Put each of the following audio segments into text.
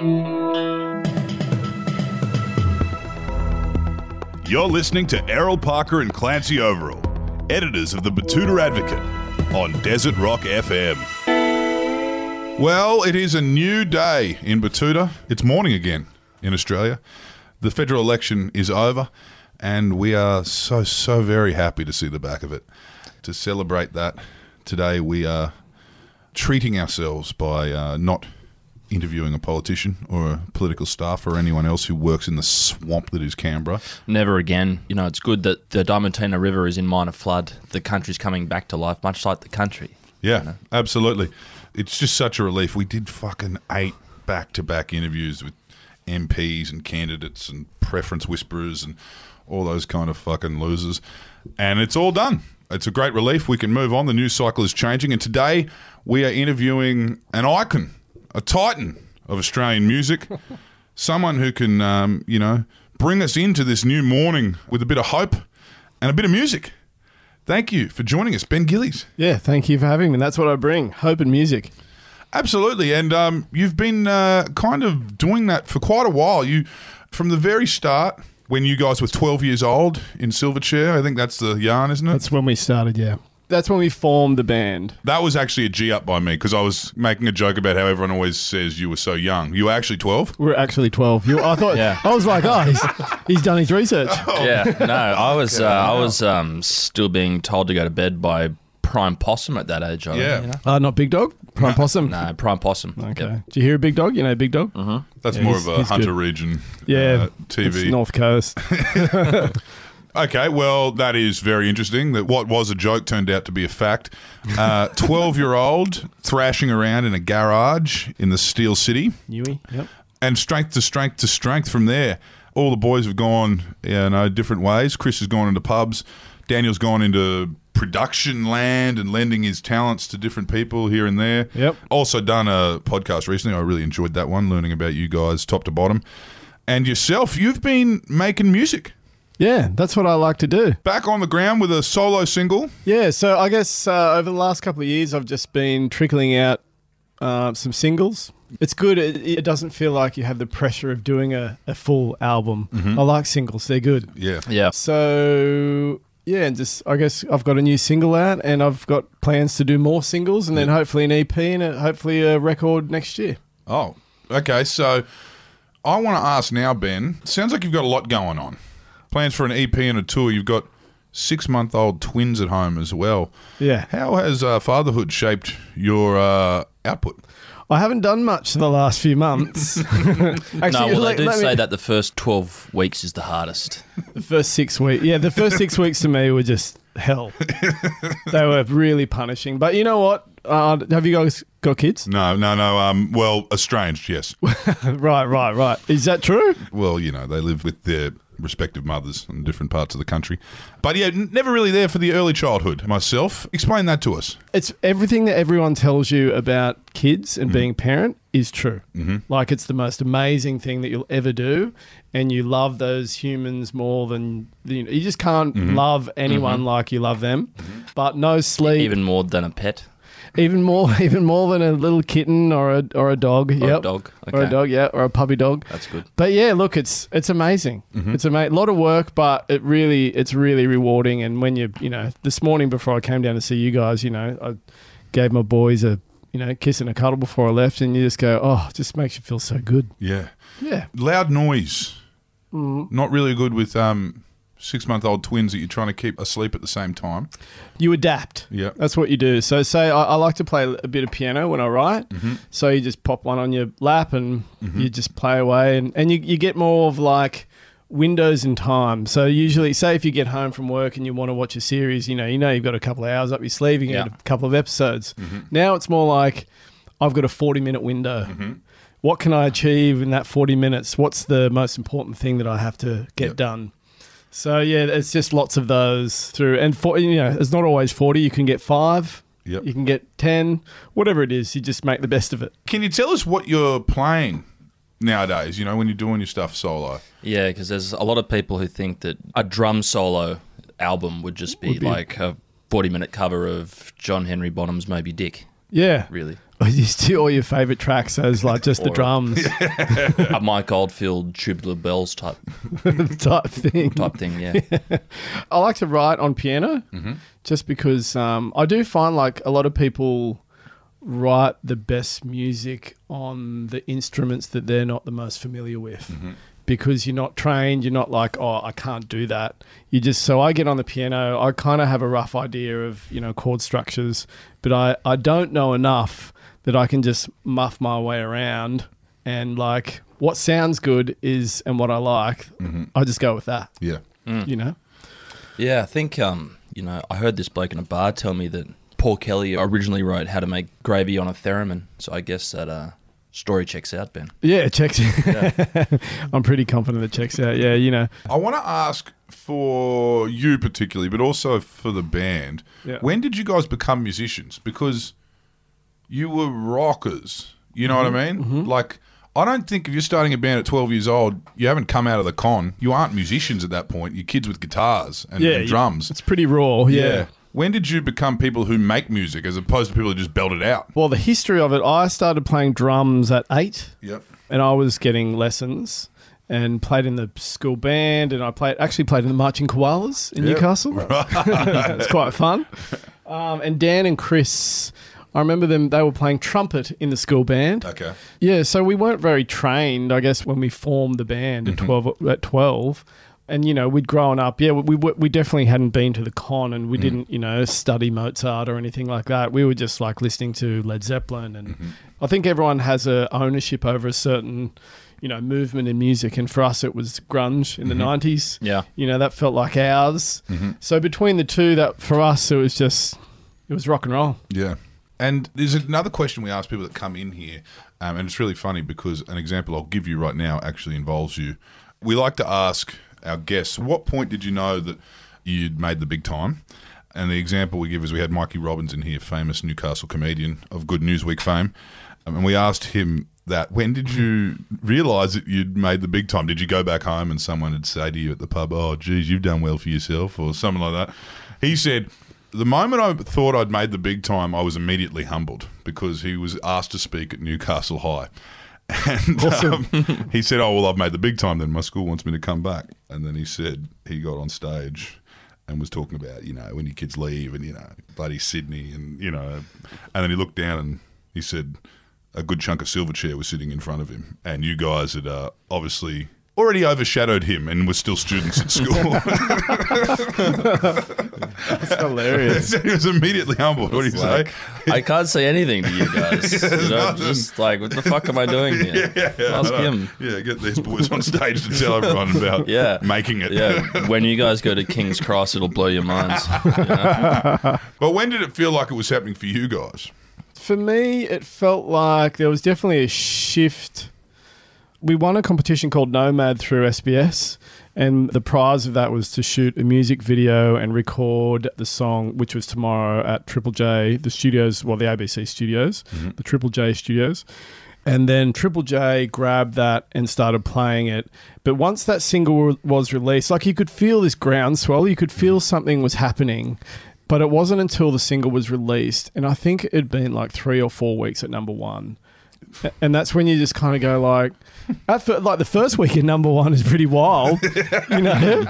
You're listening to Errol Parker and Clancy Overall, editors of the Betoota Advocate, on Desert Rock FM. Well, it is a new day in Betoota. It's morning again in Australia. The federal election is over, and we are so, so very happy to see the back of it. To celebrate that, today we are treating ourselves by uh, not interviewing a politician or a political staff or anyone else who works in the swamp that is Canberra. Never again. You know, it's good that the Diamantina River is in minor flood. The country's coming back to life, much like the country. Yeah, absolutely. It's just such a relief. We did fucking eight back to back interviews with MPs and candidates and preference whisperers and all those kind of fucking losers. And it's all done. It's a great relief. We can move on. The news cycle is changing. And today we are interviewing an icon, a titan of Australian music, someone who can, um, you know, bring us into this new morning with a bit of hope and a bit of music. Thank you for joining us, Ben Gillies. Yeah, thank you for having me. That's what I bring hope and music. Absolutely, and um, you've been uh, kind of doing that for quite a while. You, from the very start, when you guys were twelve years old in Silverchair, I think that's the yarn, isn't it? That's when we started, yeah. That's when we formed the band. that was actually a G up by me because I was making a joke about how everyone always says you were so young. You were actually twelve. We're actually 12. You, I thought, Yeah. I was like, oh, he's, he's done his research. Yeah, no, I was uh, I was um, still being told to go to bed by Prime Possum at that age. I Yeah. you know? Uh, not Big Dog? Prime Possum? No, Prime Possum. Okay. Yep. Did you hear a Big Dog? You know Big Dog? That's Yeah, more he's- of a he's Hunter good. Region Yeah. uh, It's TV. North Coast. Okay, well, that is very interesting. That what was a joke turned out to be a fact. Uh, twelve-year-old thrashing around in a garage in the Steel City. Yui? Yep. and strength to strength to strength from there. All the boys have gone, you know, different ways. Chris has gone into pubs. Daniel's gone into production land and lending his talents to different people here and there. Yep. Also done a podcast recently. I really enjoyed that one, learning about you guys top to bottom. And yourself, you've been making music. Yeah, that's what I like to do. Back on the ground with a solo single. Yeah, so I guess uh, over the last couple of years, I've just been trickling out uh, some singles. It's good. It, it doesn't feel like you have the pressure of doing a, a full album. I like singles, they're good. Yeah. Yeah. So yeah, and just I guess I've got a new single out, and I've got plans to do more singles, and then hopefully an EP and a, hopefully a record next year. Oh, okay. So I want to ask now, Ben. Sounds like you've got a lot going on. Plans for an EP and a tour. You've got six month old twins at home as well. Yeah, How has uh, fatherhood shaped your uh, output? I haven't done much in the last few months. Actually, no, well, let- they do let me- say that the first 12 weeks is the hardest. the first six weeks. Yeah, the first six weeks to me were just hell. they were really punishing. But you know what? Uh, have you guys got kids? No, no, no. Um, well, estranged, yes. right, right, right. Is that true? well, you know, they live with their respective mothers in different parts of the country. But yeah, n- never really there for the early childhood myself. Explain that to us. It's everything that everyone tells you about kids and mm-hmm. being a parent is true. Mm-hmm. Like it's the most amazing thing that you'll ever do, and you love those humans more than you, know, you just can't mm-hmm. love anyone mm-hmm. like you love them. But no sleep, Even more than a pet even more, even more than a little kitten or a or a dog. or yep. a dog. Okay. Or a dog, yeah, or a puppy dog. That's good. But yeah, look, it's it's amazing. Mm-hmm. It's a ama- lot of work, but it really it's really rewarding. And when you you know this morning before I came down to see you guys, you know, I gave my boys a you know kiss and a cuddle before I left, and you just go, oh, it just makes you feel so good. Yeah. Yeah, Loud noise. Not really good with um, six month old twins that you're trying to keep asleep at the same time. you adapt. Yeah. That's what you do. So, say I, I like to play a bit of piano when I write. Mm-hmm. So you just pop one on your lap and mm-hmm. you just play away, and, and you, you get more of like windows in time. So usually, say if you get home from work and you want to watch a series, you know, you know you've got a couple of hours up your sleeve, you can Yeah. get a couple of episodes. Mm-hmm. Now it's more like I've got a forty minute window. Mm-hmm. What can I achieve in that forty minutes? What's the most important thing that I have to get Yep. done? So yeah, it's just lots of those through, and for you know, it's not always forty. You can get five, Yep. you can get ten, whatever it is. You just make the best of it. Can you tell us what you're playing nowadays, you know, when you're doing your stuff solo? Yeah, because there's a lot of people who think that a drum solo album would just be, Would be- like a 40 minute cover of John Henry Bonham's "Moby Dick, Yeah, really. you steal all your favorite tracks as like just the Or- drums a Mike Oldfield tubular bells type type thing. type thing. Yeah. I like to write on piano just because um, I do find like a lot of people write the best music on the instruments that they're not the most familiar with. Because you're not trained, you're not like, oh, I can't do that. You just so I get on the piano, I kind of have a rough idea of you know chord structures, but I I don't know enough that I can just muff my way around and like what sounds good is and what I like. I just go with that, Yeah. you know. Yeah, I think um, you know, I heard this bloke in a bar tell me that Paul Kelly originally wrote how to make gravy on a theremin. So I guess that uh, story checks out, Ben. Yeah, it checks. I'm pretty confident it checks out. Yeah, you know. I want to ask for you particularly, but also for the band. Yeah. When did you guys become musicians? Because you were rockers. You know Mm-hmm. what I mean? Like, I don't think if you're starting a band at 12 years old, you haven't come out of the con. You aren't musicians at that point. You're kids with guitars and, and drums. It's pretty raw. Yeah. When did you become people who make music as opposed to people who just belt it out? Well, the history of it, I started playing drums at eight, Yep. and I was getting lessons and played in the school band, and I played actually played in the marching koalas in Yeah. Newcastle. it's quite fun. Um, and Dan and Chris, I remember them. They were playing trumpet in the school band. Okay. Yeah, so we weren't very trained, I guess, when we formed the band at mm-hmm. twelve. At twelve, and you know, we'd grown up. Yeah, we we, we definitely hadn't been to the con, and we mm. didn't, you know, study Mozart or anything like that. We were just like listening to Led Zeppelin, and mm-hmm. I think everyone has a ownership over a certain, you know, movement in music. And for us, it was grunge in the mm-hmm. nineties. Yeah. you know, that felt like ours. So between the two, that for us, it was just, it was rock and roll. Yeah. And there's another question we ask people that come in here, um, and it's really funny because an example I'll give you right now actually involves you. We like to ask our guests, what point did you know that you'd made the big time? And the example we give is we had Mikey Robins in here, famous Newcastle comedian of Good News Week fame. Um, and we asked him that when did you realise that you'd made the big time? Did you go back home and someone would say to you at the pub, oh, geez, you've done well for yourself, or something like that? He said, the moment I thought I'd made the big time, I was immediately humbled because he was asked to speak at Newcastle High. And um, he said, Oh, well, I've made the big time then. My school wants me to come back. And then he said he got on stage and was talking about, you know, when your kids leave and, you know, bloody Sydney and, you know, and then he looked down and he said a good chunk of Silverchair was sitting in front of him. And you guys had uh, obviously already overshadowed him and were still students at school. It's hilarious. he was immediately humbled. What do you say? I can't say anything to you guys. you know, just like, what the fuck am I doing here? Ask I know. him. Yeah, get these boys on stage to tell everyone about Yeah. making it. Yeah, when you guys go to King's Cross, it'll blow your minds. you know? But when did it feel like it was happening for you guys? For me, it felt like there was definitely a shift. We won a competition called Nomad through SBS, and the prize of that was to shoot a music video and record the song, which was tomorrow at Triple J, the studios, well, the ABC studios, mm-hmm. the Triple J studios. And then Triple J grabbed that and started playing it. But once that single was released, like you could feel this groundswell, you could feel mm-hmm. something was happening. But it wasn't until the single was released, and I think it'd been like three or four weeks at number one. And that's when you just kind of go like, at fir- like the first week in number one is pretty wild, you know.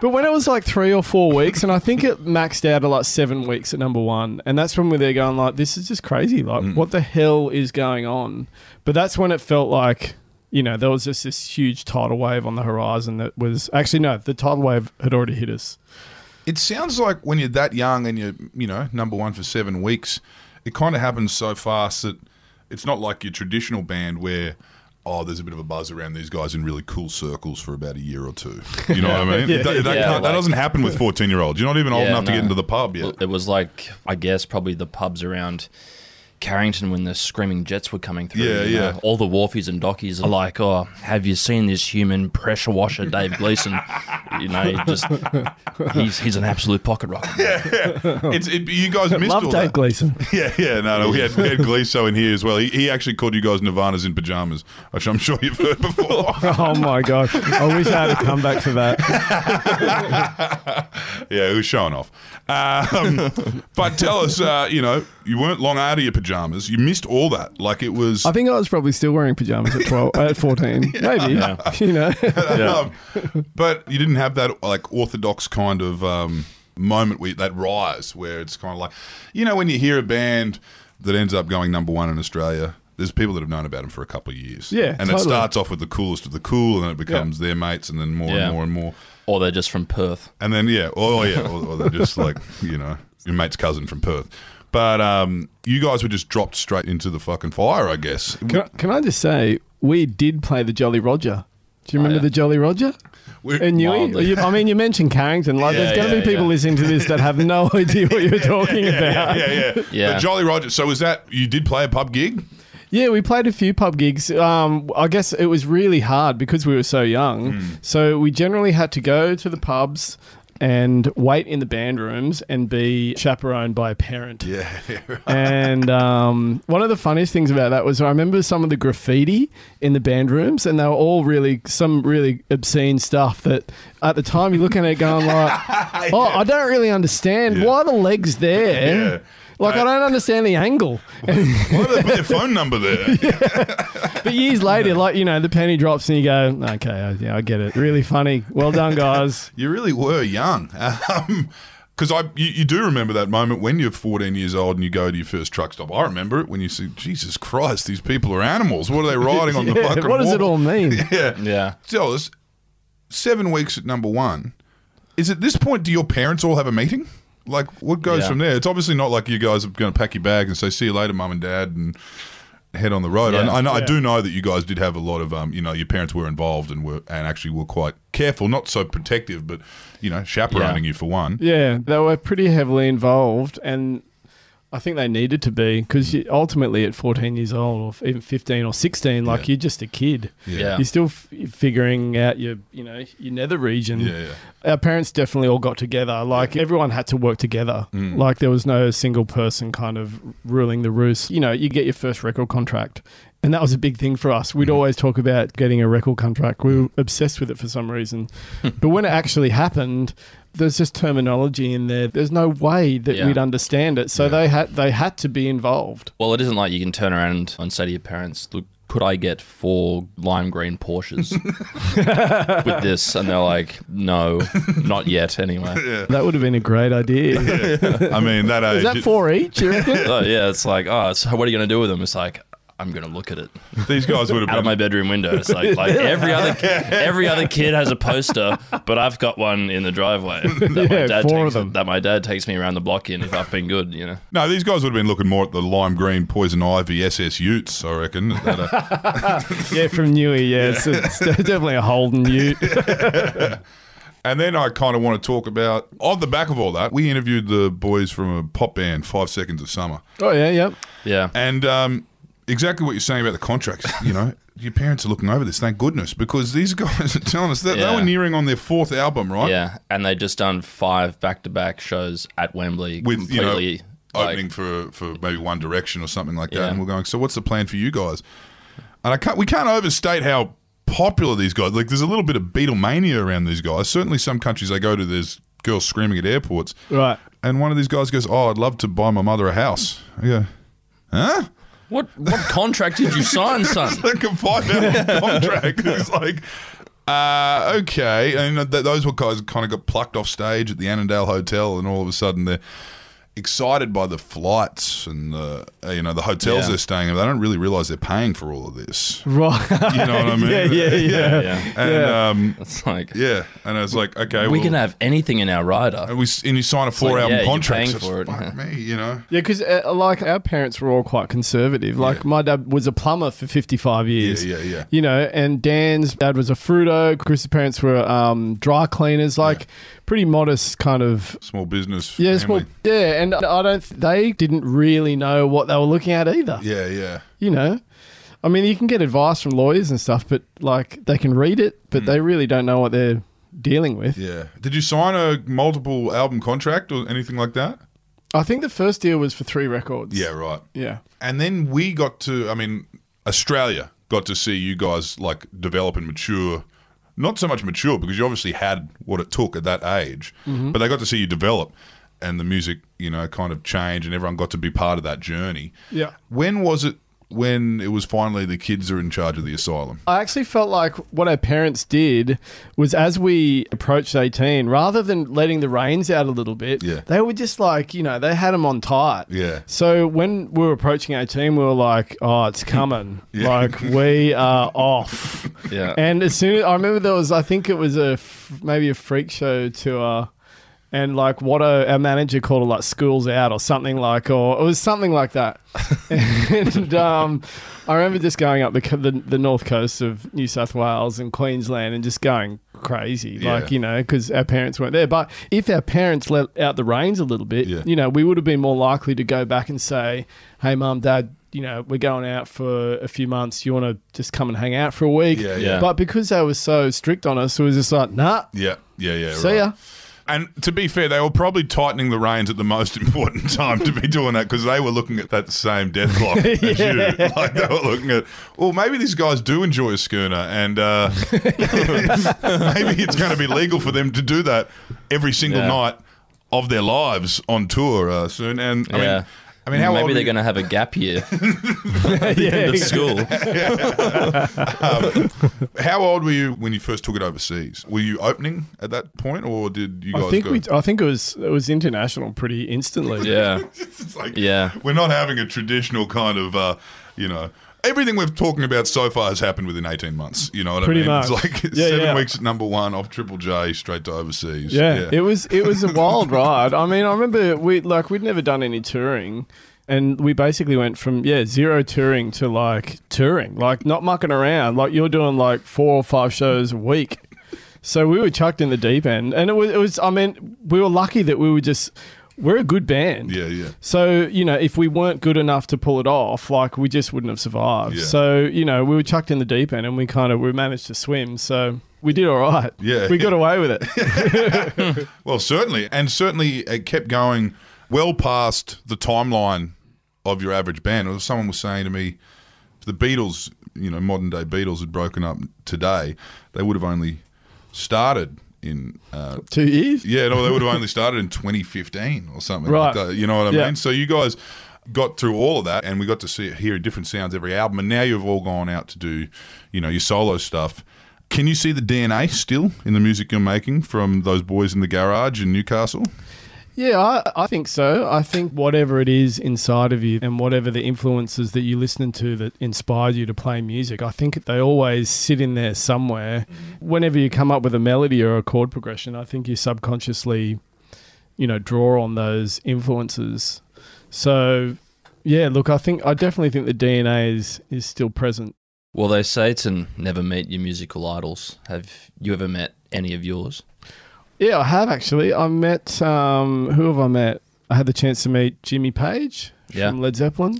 But when it was like three or four weeks, and I think it maxed out at like seven weeks at number one, and that's when we're there going like, this is just crazy. Like, mm. what the hell is going on? But that's when it felt like, you know, there was just this huge tidal wave on the horizon that was actually no, the tidal wave had already hit us. It sounds like when you're that young and you're, you know, number one for seven weeks, it kind of happens so fast that it's not like your traditional band where, oh, there's a bit of a buzz around these guys in really cool circles for about a year or two. You know what I mean? Yeah. that, that Yeah, can't- that doesn't happen with 14 year olds. You're not even old Yeah, enough to get into the pub yet. It was like, I guess, probably the pubs around Carrington when the screaming jets were coming through. Yeah, you know. yeah. All the wharfies and dockies are like, oh, have you seen this human pressure washer, Dave Gleeson? you know, he just he's he's an absolute pocket rocket. It's, it, you guys missed Love all Dave that. Gleeson. Yeah, yeah, no, no. We had, we had Gleeso in here as well. He, he actually called you guys Nirvana's in pajamas, which I'm sure you've heard before. Oh my god! I wish I had a comeback for that. yeah, he was showing off. Um, but tell us, uh, you know, you weren't long out of your pajamas. You missed all that. Like it was. I think I was probably still wearing pajamas at twelve, at fourteen, maybe. You know, um, but you didn't have that like orthodox kind of um, moment where that rise where it's kind of like, you know, when you hear a band that ends up going number one in Australia. There's people that have known about them for a couple of years. Yeah, And it starts off with the coolest of the cool, and then it becomes their mates, and then more Yeah. and more and more. Or they're just from Perth. And then yeah, oh yeah, or, or they're just like you know your mate's cousin from Perth. But um, you guys were just dropped straight into the fucking fire, I guess. can, I- can I just say we did play the Jolly Roger. Do you remember yeah. the Jolly Roger? We- And you, you, I mean, you mentioned Carrington. Like, Yeah, there's going to yeah, be people yeah. listening to this that have no idea what you're talking about. yeah, yeah, Yeah. The Jolly Roger. So was that you did play a pub gig? Yeah, we played a few pub gigs. Um, I guess it was really hard because we were so young. Hmm. So we generally had to go to the pubs and wait in the band rooms and be chaperoned by a parent. Yeah, And um, one of the funniest things about that was I remember some of the graffiti in the band rooms, and they were all really some really obscene stuff that at the time you're looking at it going like, oh, I don't really understand Yeah. why the legs there. Yeah. Like I don't understand the angle. Why did they put their phone number there? But years later, like you know, the penny drops and you go, okay, I- yeah, I get it. Really funny. Well done, guys. You really were young. Um, because I, you, you do remember that moment when you're 14 years old and you go to your first truck stop. I remember it when you see, Jesus Christ, these people are animals. What are they riding on the Yeah, fucking what does it wall?" all mean? Yeah. Yeah. Tell us, seven weeks at number one. Is at this point, do your parents all have a meeting? Like, what goes Yeah. from there? It's obviously not like you guys are going to pack your bag and say, "See you later, mum and dad," and head on the road. Yeah. I, I, know, I do know that you guys did have a lot of, um, you know, your parents were involved and were and actually were quite careful, not so protective, but you know, chaperoning Yeah. you for one. Yeah, they were pretty heavily involved, and I think they needed to be because ultimately, at 14 years old, or even 15 or 16, like Yeah. you're just a kid. Yeah. You're still f- figuring out your, you know, your nether region. Yeah, yeah. Our parents definitely all got together. Like everyone had to work together. Mm. Like there was no single person kind of ruling the roost. You know, you get your first record contract. And that was a big thing for us. Mm. We'd always talk about getting a record contract. We were obsessed with it for some reason. but when it actually happened, there's just terminology in there. There's no way that Yeah. we'd understand it. So Yeah. they had they had to be involved. Well, it isn't like you can turn around and say to your parents, "Look, could I get four lime green Porsches with this?" And they're like, "No, not yet." Anyway. That would have been a great idea. I mean, that age. Is that four each? You reckon? Oh, yeah, it's like, oh, so what are you going to do with them? It's like, I'm going to look at it these guys would have out of my bedroom window. It's like, like every other every other kid has a poster, but I've got one in the driveway that my Yeah, dad four takes, of them. that my dad takes me around the block in if I've been good, you know. no, these guys would have been looking more at the lime green poison ivy SS Utes, I reckon. That, uh, yeah, from Newey. Yeah, it's, it's definitely a Holden Ute. And then I kind of want to talk about, on the back of all that, we interviewed the boys from a pop band, Five Seconds of Summer. Oh yeah, yep. Yeah. And um, exactly what you're saying about the contracts, you know, your parents are looking over this, thank goodness, because these guys are telling us that they were nearing on their fourth album, right? Yeah, and they just done five back-to-back shows at Wembley, With, you know, completely like- Opening for, for maybe One Direction or something like that. Yeah. And we're going, so what's the plan for you guys? And I can't, we can't overstate how popular these guys Like, there's a little bit of Beatlemania around these guys. Certainly, some countries I go to, there's girls screaming at airports. Right. And one of these guys goes, Oh, I'd love to buy my mother a house. I go, Huh? What what contract did you sign, son? like a five hour contract. It's like, uh, okay. And th- those were guys kind of got plucked off stage at the Annandale Hotel, and all of a sudden they're excited by the flights and the uh, you know the hotels Yeah. they're staying in. They don't really realize they're paying for all of this. Right. You know what I mean? yeah, yeah, yeah. Yeah. And Yeah. um, It's like yeah, and I was like, okay, we well, can have anything in our rider. and we and you sign a four like, album yeah, you're contract. so for it. fuck me, you know. Yeah, because uh, like our parents were all quite conservative. Like Yeah. my dad was a plumber for fifty-five years. Yeah, yeah, yeah. You know, and Dan's dad was a fruito. Chris's parents were um, dry cleaners. Like pretty modest kind of. Small business. Yeah, family. small, yeah, and I don't. They didn't really know what they were looking at either. Yeah, yeah. You know, I mean, you can get advice from lawyers and stuff, but like they can read it, but hmm. they really don't know what they're dealing with. Yeah. Did you sign a multiple album contract or anything like that? I think the first deal was for three records. Yeah, right. yeah. And then we got to, I mean, Australia got to see you guys like develop and mature, not so much mature because you obviously had what it took at that age, mm-hmm. but they got to see you develop and the music, you know, kind of change and everyone got to be part of that journey. Yeah. When was it when it was finally the kids are in charge of the asylum? I actually felt like what our parents did was as we approached 18, rather than letting the reins out a little bit, Yeah. they were just like, you know, they had them on tight. Yeah. So when we were approaching 18, we were like, oh, it's coming. Yeah. Like, we are off. Yeah. And as soon as I remember there was, I think it was a maybe a freak show tour, and like what a, our manager called it like schools out or something like, or it was something like that. and um, I remember just going up the, the the north coast of New South Wales and Queensland and just going crazy, Yeah. like you know, because our parents weren't there. But if our parents let out the reins a little bit, Yeah. you know, we would have been more likely to go back and say, "Hey, mum, dad." You know, we're going out for a few months. You want to just come and hang out for a week? Yeah, yeah. But because they were so strict on us, it was just like, nah, Yeah, yeah, yeah. see right. ya. And to be fair, they were probably tightening the reins at the most important time to be doing that because they were looking at that same death clock as you. Like they were looking at, well, maybe these guys do enjoy a schooner, and uh, maybe it's going to be legal for them to do that every single Yeah. night of their lives on tour uh, soon. And I yeah. mean, I mean, how maybe old they're going to have a gap year at the yeah, of school. How old were you when you first took it overseas? Were you opening at that point, or did you guys I think go? we. I think it was it was international pretty instantly. Yeah. It's like, Yeah. we're not having a traditional kind of, uh, you know, everything we're talking about so far has happened within 18 months. You know what Pretty I mean? much. It's like Yeah, seven yeah. weeks at number one off Triple J straight to overseas. Yeah, it was it was a wild ride. I mean, I remember we like we'd never done any touring, and we basically went from yeah zero touring to like touring, like not mucking around. Like you're doing like four or five shows a week. So we were chucked in the deep end, and it was it was. I mean, we were lucky that we were just we're a good band. yeah, yeah. So, you know, if we weren't good enough to pull it off, like we just wouldn't have survived. Yeah. So, you know, we were chucked in the deep end and we kind of we managed to swim. So we did all right. Yeah. We got away with it. Well, certainly. And certainly it kept going well past the timeline of your average band. Or Someone was saying to me, if the Beatles, you know, modern day Beatles had broken up today, they would have only started in uh, Two years? Yeah, no, they would have only started in 2015 or something Right. like that. You know what I Yeah. mean? So you guys got through all of that, and we got to see hear different sounds every album. And now you've all gone out to do, you know, your solo stuff. Can you see the DNA still in the music you're making from those boys in the garage in Newcastle? Yeah, I, I think so. I think whatever it is inside of you and whatever the influences that you listen to that inspired you to play music, I think they always sit in there somewhere. Whenever you come up with a melody or a chord progression, I think you subconsciously, you know, draw on those influences. So, yeah, look, I think I definitely think the DNA is is still present. Well, they say to never meet your musical idols. Have you ever met any of yours? Yeah, I have actually. I met um, who have I met? I had the chance to meet Jimmy Page Yeah. from Led Zeppelin.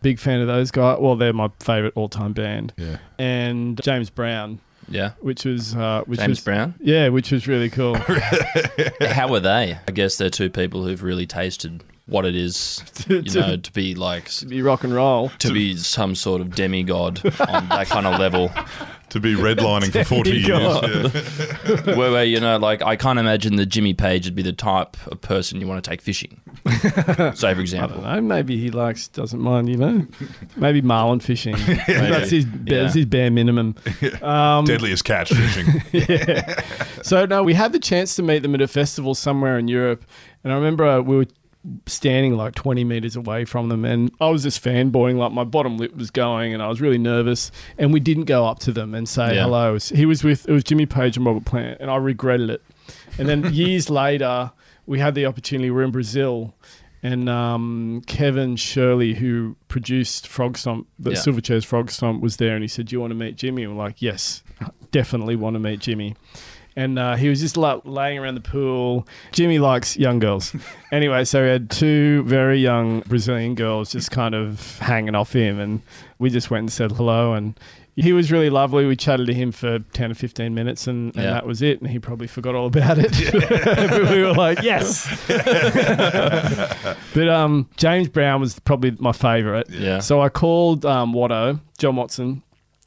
Big fan of those guys. Well, they're my favorite all-time band. Yeah. And James Brown, Yeah. which was uh, which James was, Brown? Yeah, which was really cool. How were they? I guess they're two people who've really tasted what it is, you To- know, to be like to be rock and roll. to be some sort of demigod on that kind of level. To be redlining for 40 years. Yeah. Where, where you know, like I can't imagine that Jimmy Page would be the type of person you want to take fishing. Say, for I don't example, know. Maybe he likes doesn't mind. You know, maybe marlin fishing. that's his that's his bare minimum. Um, Deadliest catch fishing. yeah. So no, we had the chance to meet them at a festival somewhere in Europe, and I remember uh, we were standing like 20 meters away from them, and I was just fanboying, like my bottom lip was going, and I was really nervous. And we didn't go up to them and say Yeah. hello. He was with it was Jimmy Page and Robert Plant, and I regretted it. And then years later, we had the opportunity. We were in Brazil. And um, Kevin Shirley, who produced Frogstomp, the Yeah. Silverchair's Frogstomp, was there, and he said, "Do you want to meet Jimmy?" And we're like, "Yes, definitely want to meet Jimmy." And uh, he was just like laying around the pool. Jimmy likes young girls. anyway, so we had two very young Brazilian girls just kind of hanging off him, and we just went and said hello. And he was really lovely. We chatted to him for 10 or 15 minutes, and, and Yeah. that was it. And he probably forgot all about it. but we were like, yes. but um, James Brown was probably my favourite. yeah, So I called um, Watto, John Watson,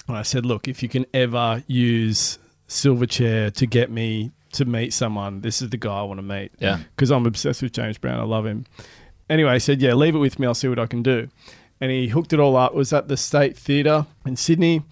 and I said, look, if you can ever use Silverchair to get me to meet someone. This is the guy I want to meet. Yeah. Because I'm obsessed with James Brown. I love him. Anyway, he said, Yeah, leave it with me. I'll see what I can do. And he hooked it all up. It was at the State Theatre in Sydney.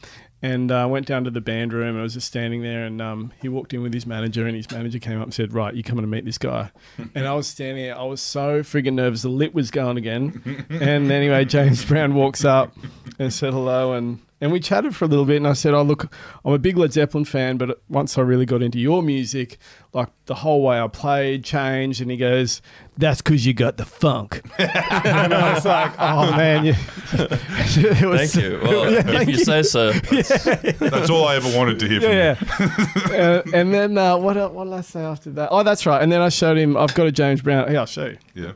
And uh, went down to the band room. I was just standing there, and um, he walked in with his manager, and his manager came up and said, "Right, you're coming to meet this guy?" and I was standing there. I was so friggin' nervous. The lip was going again. and anyway, James Brown walks up and said hello, and and we chatted for a little bit. And I said, "Oh, look, I'm a big Led Zeppelin fan, but once I really got into your music, like the whole way I played changed." And he goes, "That's because you got the funk." and I was like, "Oh man, you, it was Thank you. Well, Yeah, if thank you you. say so. That's all I ever wanted to hear from Yeah, you. uh, and then uh, what? What did I say after that? Oh, that's right. And then I showed him. I've got a James Brown. Yeah, I'll show you. Yeah.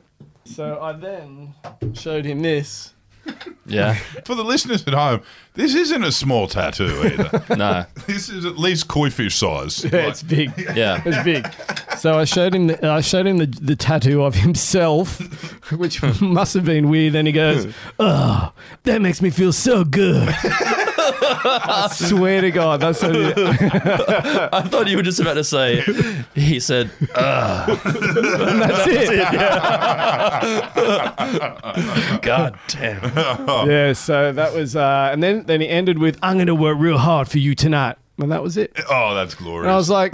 So I then showed him this. Yeah. For the listeners at home, this isn't a small tattoo either. No. this is at least koi fish size. Yeah, it's big. Yeah. It's big. So I showed him. The, I showed him the, the tattoo of himself, which must have been weird. Then he goes, "Oh, that makes me feel so good." I swear to God, that's what he, I thought you were just about to say, he said, and that's it. God damn. Yeah. So that was, uh, and then then he ended with, "I'm going to work real hard for you tonight," and that was it. Oh, that's glorious. And I was like,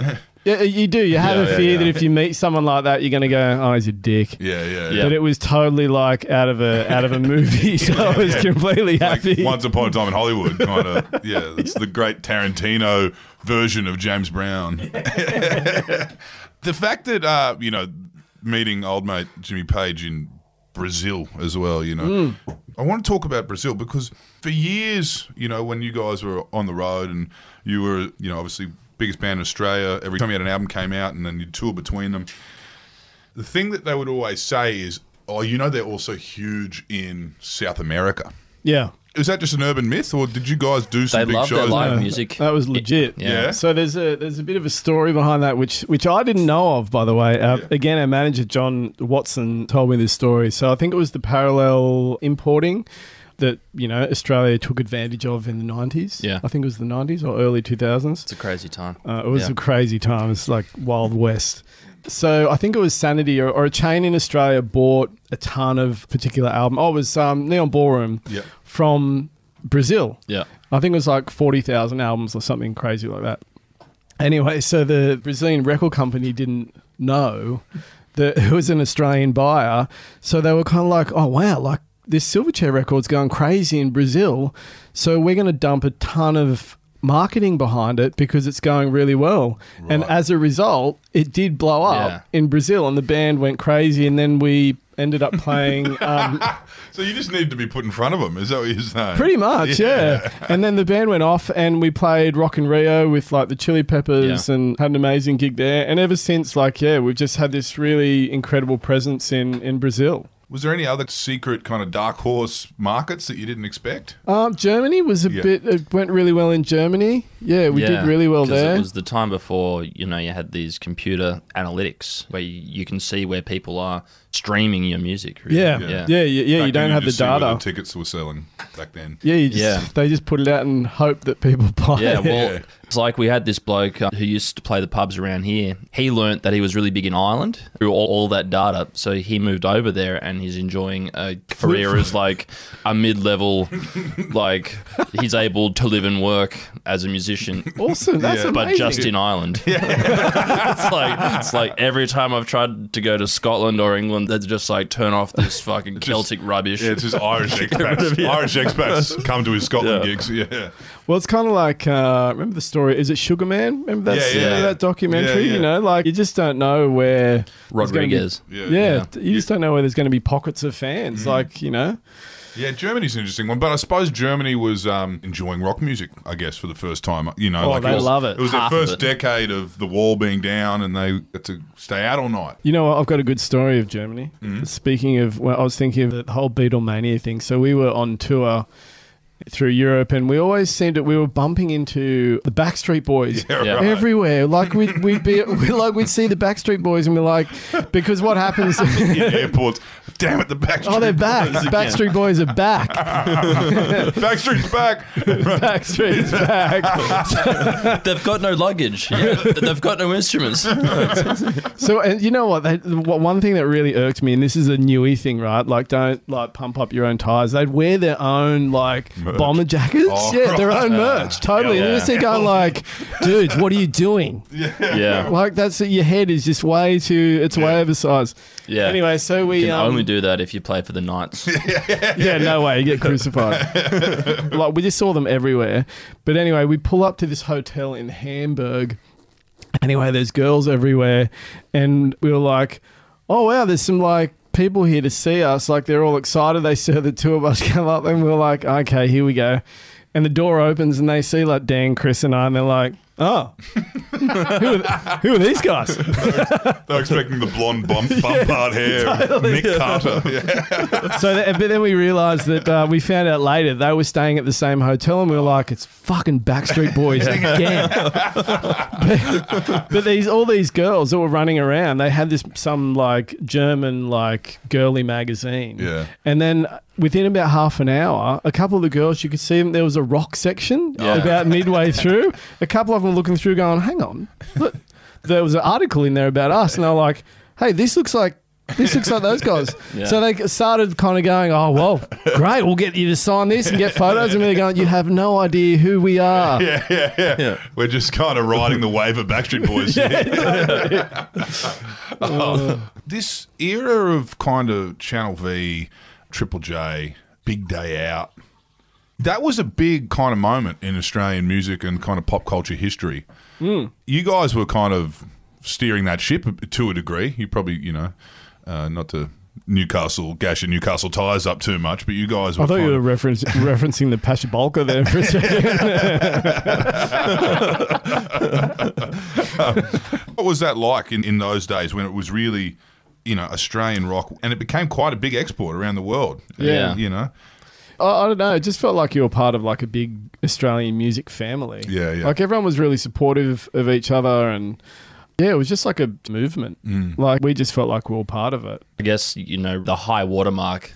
yeah, you do. You have Yeah, a yeah, fear yeah. that if you meet someone like that, you're going to go, oh, he's a dick. yeah, yeah, Yeah. But it was totally like out of a out of a movie, so I was completely Like happy. Once Upon a Time in Hollywood, kind of. Yeah, it's the great Tarantino version of James Brown. the fact that, uh, you know, meeting old mate Jimmy Page in Brazil as well, you know. I want to talk about Brazil because for years, you know, when you guys were on the road and you were, you know, obviously biggest band in Australia, every time you had an album came out and then you'd tour between them, the thing that they would always say is, oh, you know, they're also huge in South America. yeah, Is that just an urban myth, or did you guys do some They big love their shows? live No, music. that was legit. Yeah. So there's a there's a bit of a story behind that, which which I didn't know of, by the way. Uh, Yeah. Again, our manager John Watson told me this story. So I think it was the parallel importing that you know Australia took advantage of in the 90s. Yeah. I think it was the 90s or early 2000s. It's a crazy time. Uh, it was Yeah. a crazy time. It's like Wild West. So I think it was Sanity or, or a chain in Australia bought a ton of particular album. Oh, it was um, Neon Ballroom Yeah. from Brazil. Yeah. I think it was like 40,000 albums or something crazy like that. Anyway, so the Brazilian record company didn't know that it was an Australian buyer. So they were kind of like, oh, wow, like this Silverchair record's going crazy in Brazil. So we're going to dump a ton of marketing behind it because it's going really well. And as a result, it did blow up Yeah. in Brazil and the band went crazy. And then we ended up playing. Um, So you just need to be put in front of them. Is that what you're saying? Pretty much, yeah. And then the band went off, and we played Rock in Rio with like the Chili Peppers, Yeah. and had an amazing gig there. And ever since, like, yeah, we've just had this really incredible presence in in Brazil. Was there any other secret kind of dark horse markets that you didn't expect? Um, Germany was a Yeah. bit. It went really well in Germany. Yeah, we Yeah, did really well there. It was the time before you know you had these computer analytics where you, you can see where people are streaming your music. really. yeah, Yeah. yeah, yeah, yeah. yeah Back you don't have the just see where data. The tickets were selling back then. yeah, you just, Yeah. they just put it out and hope that people buy Yeah, it. well, Yeah. it's like we had this bloke uh, who used to play the pubs around here. He learnt that he was really big in Ireland through all, all that data. So he moved over there and he's enjoying a career as like a mid level, like he's able to live and work as a musician. awesome. That's Yeah. amazing. But just in Ireland, it's like it's like every time I've tried to go to Scotland or England, they're just like turn off this fucking Celtic rubbish. Yeah, it's just Irish expats. Irish expats come to his Scotland Yeah. gigs. Yeah. Well, it's kind of like uh, remember the story? Is it Sugar Man? Remember that? Yeah, yeah, remember yeah. that documentary? Yeah, yeah. You know, like you just don't know where there's gonna be- Rodriguez. Yeah. Yeah, you just don't know where there's going to be pockets of fans. Mm-hmm. Like you know, Yeah, Germany's an interesting one, but I suppose Germany was um, enjoying rock music, I guess, for the first time. You know, Oh, like they was, love it. It was their Half of first it. decade of the wall being down, and they had to stay out all night. you know. I've got a good story of Germany. Mm-hmm. Speaking of, well, I was thinking of the whole Beatlemania thing. So we were on tour through Europe, and we always seemed that we were bumping into the Backstreet Boys Yeah, Yeah. right. everywhere. Like we'd, we'd be we like we'd see the Backstreet Boys, and we're like, because what happens? in airports. Damn it, the Backstreet. oh, they're back. Boys again. Backstreet Boys are back. Backstreet's back. Backstreet's back. They've got no luggage. Yeah, they've got no instruments. So, and you know what? They, what- one thing that really irked me, and this is a newy thing, right? Like, don't like pump up your own tires. They'd wear their own like Merch. bomber jackets. Oh, yeah, their own merch. Totally. Yeah. And you're just going like, dudes, what are you doing? Yeah, Like, that's your head is just way too. It's way oversized. yeah. Anyway, so we you can um, only do that if you play for the Knights. yeah, no way, you get crucified. like we just saw them everywhere. But anyway, we pull up to this hotel in Hamburg. Anyway, there's girls everywhere, and we were like, "Oh wow, there's some like people here to see us." Like they're all excited. They saw the two of us come up, and we're like, "Okay, here we go." And the door opens, and they see like Dan, Chris, and I, and they're like, "Oh, who, are, who are these guys?" They're expecting the blonde bump, bump part hair, Nick Carter. Yeah. So, th- but then we realised that uh, we found out later they were staying at the same hotel, and we were like, "It's fucking Backstreet Boys again." but, but these all these girls that were running around, they had this some like German like girly magazine, Yeah. and then within about half an hour, a couple of the girls you could see them. There was a rock section Yeah. about midway through. A couple of them were looking through, going, "Hang on, look, there was an article in there about us," and they were like, "Hey, this looks like." This looks like those guys. Yeah. So they started kind of going, oh, well, great, we'll get you to sign this and get photos. And they're going, you have no idea who we are. Yeah, yeah, yeah, Yeah. We're just kind of riding the wave of Backstreet Boys. Oh, uh, this era of kind of Channel V, Triple J, Big Day Out, that was a big kind of moment in Australian music and kind of pop culture history. You guys were kind of steering that ship to a degree. You probably, you know, uh, not to Newcastle, gash your Newcastle tires up too much, but you guys were I thought you were of- reference, referencing the Pasha Bulker there for a second. What was that like in, in those days when it was really, you know, Australian rock and it became quite a big export around the world? Yeah. You know? I, I don't know. It just felt like you were part of like a big Australian music family. Yeah, yeah. Like everyone was really supportive of each other. And yeah, it was just like a movement. Mm. Like we just felt like we were part of it. I guess you know the high watermark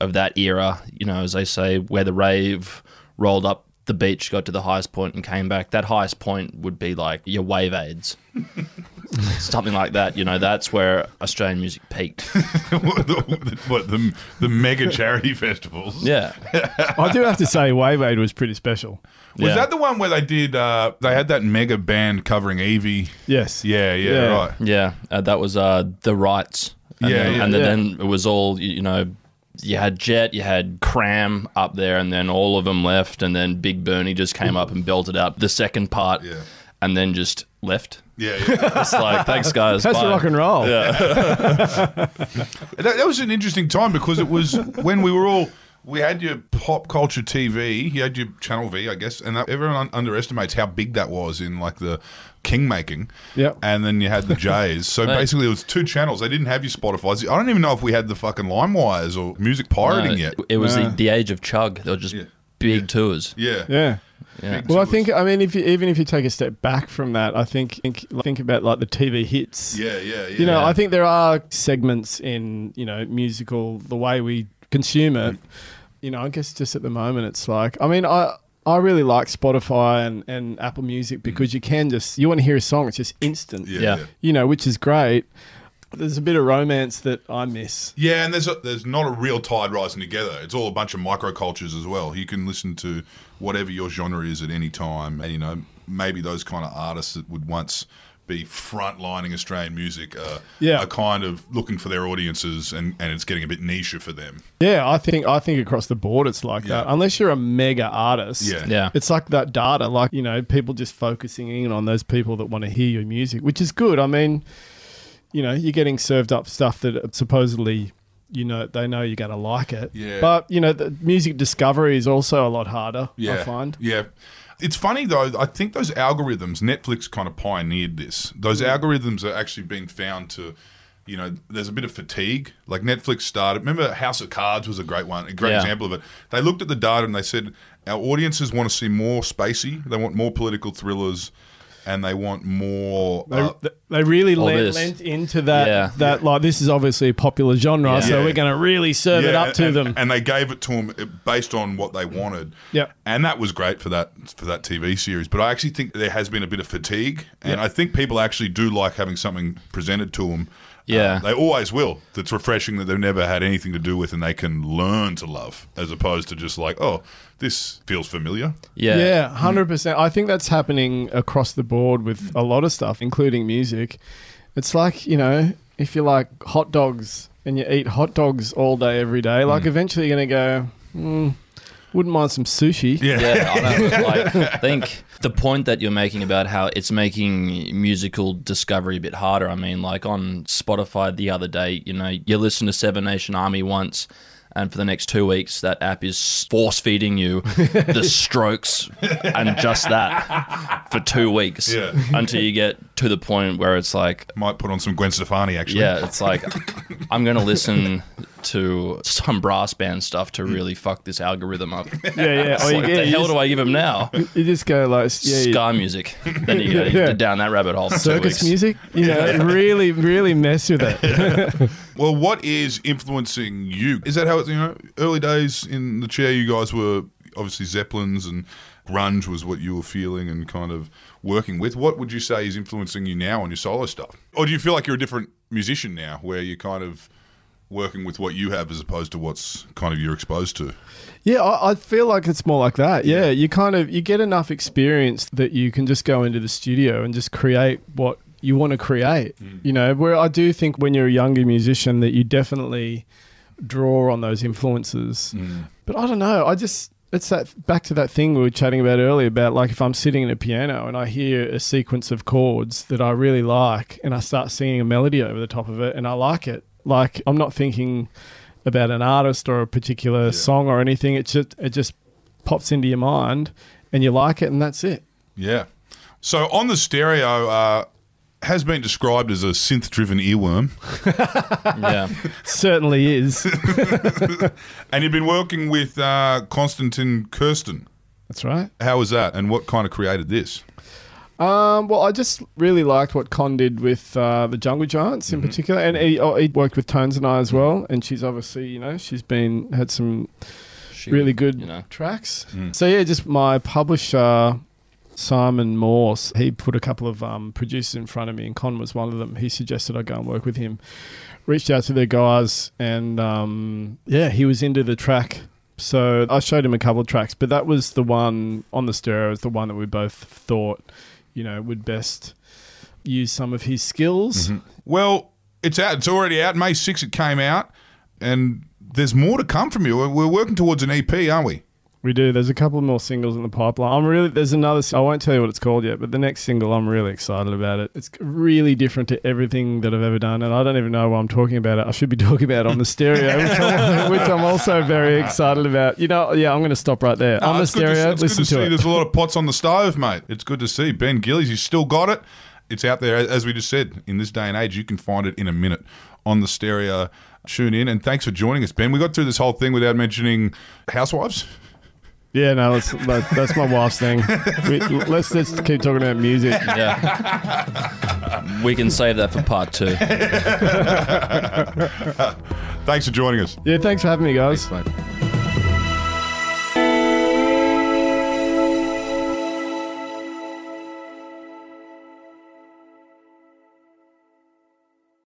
of that era. You know, as they say, where the rave rolled up the beach, got to the highest point, and came back. That highest point would be like your wave aids, something like that. You know, that's where Australian music peaked. what, the, what, the, the mega charity festivals? Yeah, I do have to say, Wave Aid was pretty special. Was Yeah. that the one where they did, uh, they had that mega band covering Evie? Yes. Yeah, yeah, Yeah. right. yeah. Uh, that was uh, the Wrights. And Yeah, then, yeah, and then, yeah. then it was all you you know. You had Jet, you had Kram up there, and then all of them left, and then Big Bernie just came up and belted up the second part, Yeah. and then just left. Yeah, yeah. It's like, thanks guys. That's bye. rock and roll. that, that was an interesting time because it was when we were all we had your pop culture TV, you had your Channel V, I guess, and that, everyone un- underestimates how big that was in like the king making. Yep. And then you had the Jays. So Right. basically, it was two channels. They didn't have your Spotify's. I don't even know if we had the fucking LimeWires or music pirating No, yet. It was Yeah. the, the age of chug. They were just Yeah. Big tours. Yeah. Yeah. Yeah. Well, I think I mean, if you, even if you take a step back from that, I think think, think about like the TV hits. Yeah, yeah, yeah. You know, Yeah. I think there are segments in you know musical the way we consume it. You know, I guess just at the moment it's like I mean I. I really like Spotify and, and Apple Music because mm. you can just you want to hear a song, it's just instant. yeah, Yeah. yeah. You know, which is great. There's a bit of romance that I miss. Yeah, and there's a, there's not a real tide rising together. It's all a bunch of microcultures as well. You can listen to whatever your genre is at any time, and you know maybe those kind of artists that would once be frontlining Australian music uh, Yeah. are kind of looking for their audiences, and, and it's getting a bit niche for them. Yeah, I think I think across the board it's like that. Unless you're a mega artist. Yeah. Yeah. It's like that data, like, you know, people just focusing in on those people that want to hear your music, which is good. I mean, you know, you're getting served up stuff that supposedly, you know, they know you're going to like it. Yeah. But, you know, the music discovery is also a lot harder, Yeah, I find. Yeah. It's funny though. I think those algorithms, Netflix kind of pioneered this. Those Mm. algorithms are actually being found to, you know, there's a bit of fatigue. Like Netflix started. Remember, House of Cards was a great one, a great Yeah. example of it. They looked at the data and they said, Our audiences want to see more Spacey. They want more political thrillers, and they want more. They, uh, they really lent, lent into that. Yeah. That like this is obviously a popular genre, Yeah. so Yeah. we're going to really serve it yeah, up to and, them. and they gave it to them based on what they wanted. Yeah. and that was great for that for that TV series. But I actually think there has been a bit of fatigue, and I think people actually do like having something presented to them. Yeah. they always will. That's refreshing that they've never had anything to do with, and they can learn to love, as opposed to just like, oh, this feels familiar. Yeah. Yeah, hundred percent. I think that's happening across the board with a lot of stuff, including music. It's like you know, if you like hot dogs and you eat hot dogs all day every day, like eventually you're gonna go. Mm, wouldn't mind some sushi. Yeah, Yeah, I, know. Like, I think the point that you're making about how it's making musical discovery a bit harder. I mean, like on Spotify the other day, you know, you listen to Seven Nation Army once, and for the next two weeks, that app is force feeding you the strokes and just that for two weeks Yeah. until you get to the point where it's like, might put on some Gwen Stefani actually. yeah, it's like I'm gonna listen to some brass band stuff to mm. really fuck this algorithm up. yeah, yeah. It's oh, Or you, like, get- the hell just, do I give him now? you just go like yeah, you- ska music. Then you go Yeah. down that rabbit hole. For two circus weeks. music. You know, really, really mess with it. Well, what is influencing you? Is that how it's, you know, early days in the chair, you guys were obviously Zeppelins and grunge was what you were feeling and kind of working with. What would you say is influencing you now on your solo stuff? Or do you feel like you're a different musician now where you're kind of working with what you have as opposed to what's kind of you're exposed to? Yeah, I, I feel like it's more like that. Yeah, you kind of you get enough experience that you can just go into the studio and just create what you want to create. Mm. You know, where I do think when you're a younger musician that you definitely draw on those influences. Mm. But I don't know. I just it's that back to that thing we were chatting about earlier about like if I'm sitting at a piano and I hear a sequence of chords that I really like and I start singing a melody over the top of it and I like it. Like I'm not thinking about an artist or a particular song or anything. It just it just pops into your mind and you like it and that's it. Yeah. So on the stereo, uh, has been described as a synth-driven earworm, Yeah. Certainly is. and you've been working with uh, Konstantin Kersting. That's right. How was that, and what kind of created this? Um, well, I just really liked what Con did with uh, the Jungle Giants in particular, and he, oh, he worked with Tones and I as well. And she's obviously, you know, she's been had some She- really good You know. tracks. So yeah, just my publisher Simon Morse, he put a couple of um, producers in front of me, and Con was one of them. He suggested I go and work with him. Reached out to the guys, and um, yeah, he was into the track. So I showed him a couple of tracks, but that was the one on the stereo. Was the one that we both thought, you know, would best use some of his skills. Well, it's out. It's already out. May 6th it came out, and there's more to come from you. We're working towards an EP, aren't we? We do. There's a couple more singles in the pipeline. I'm really there's another. I won't tell you what it's called yet, but the next single I'm really excited about it. It's really different to everything that I've ever done, and I don't even know why I'm talking about it. I should be talking about it on the stereo, which I'm, which I'm also very excited about. You know, yeah, I'm going to stop right there on the good to- stereo. it's listen good to, to, see. it. There's a lot of pots on the stove, mate. It's good to see. Ben Gillies, you still got it. It's out there, as we just said. In this day and age, you can find it in a minute on the stereo. Tune in, and thanks for joining us, Ben. We got through this whole thing without mentioning housewives. Yeah, no, that's, that, that's my wife's thing. We, let's let's keep talking about music. Yeah. we can save that for part two. Thanks for joining us. Yeah, thanks for having me, guys. Mate.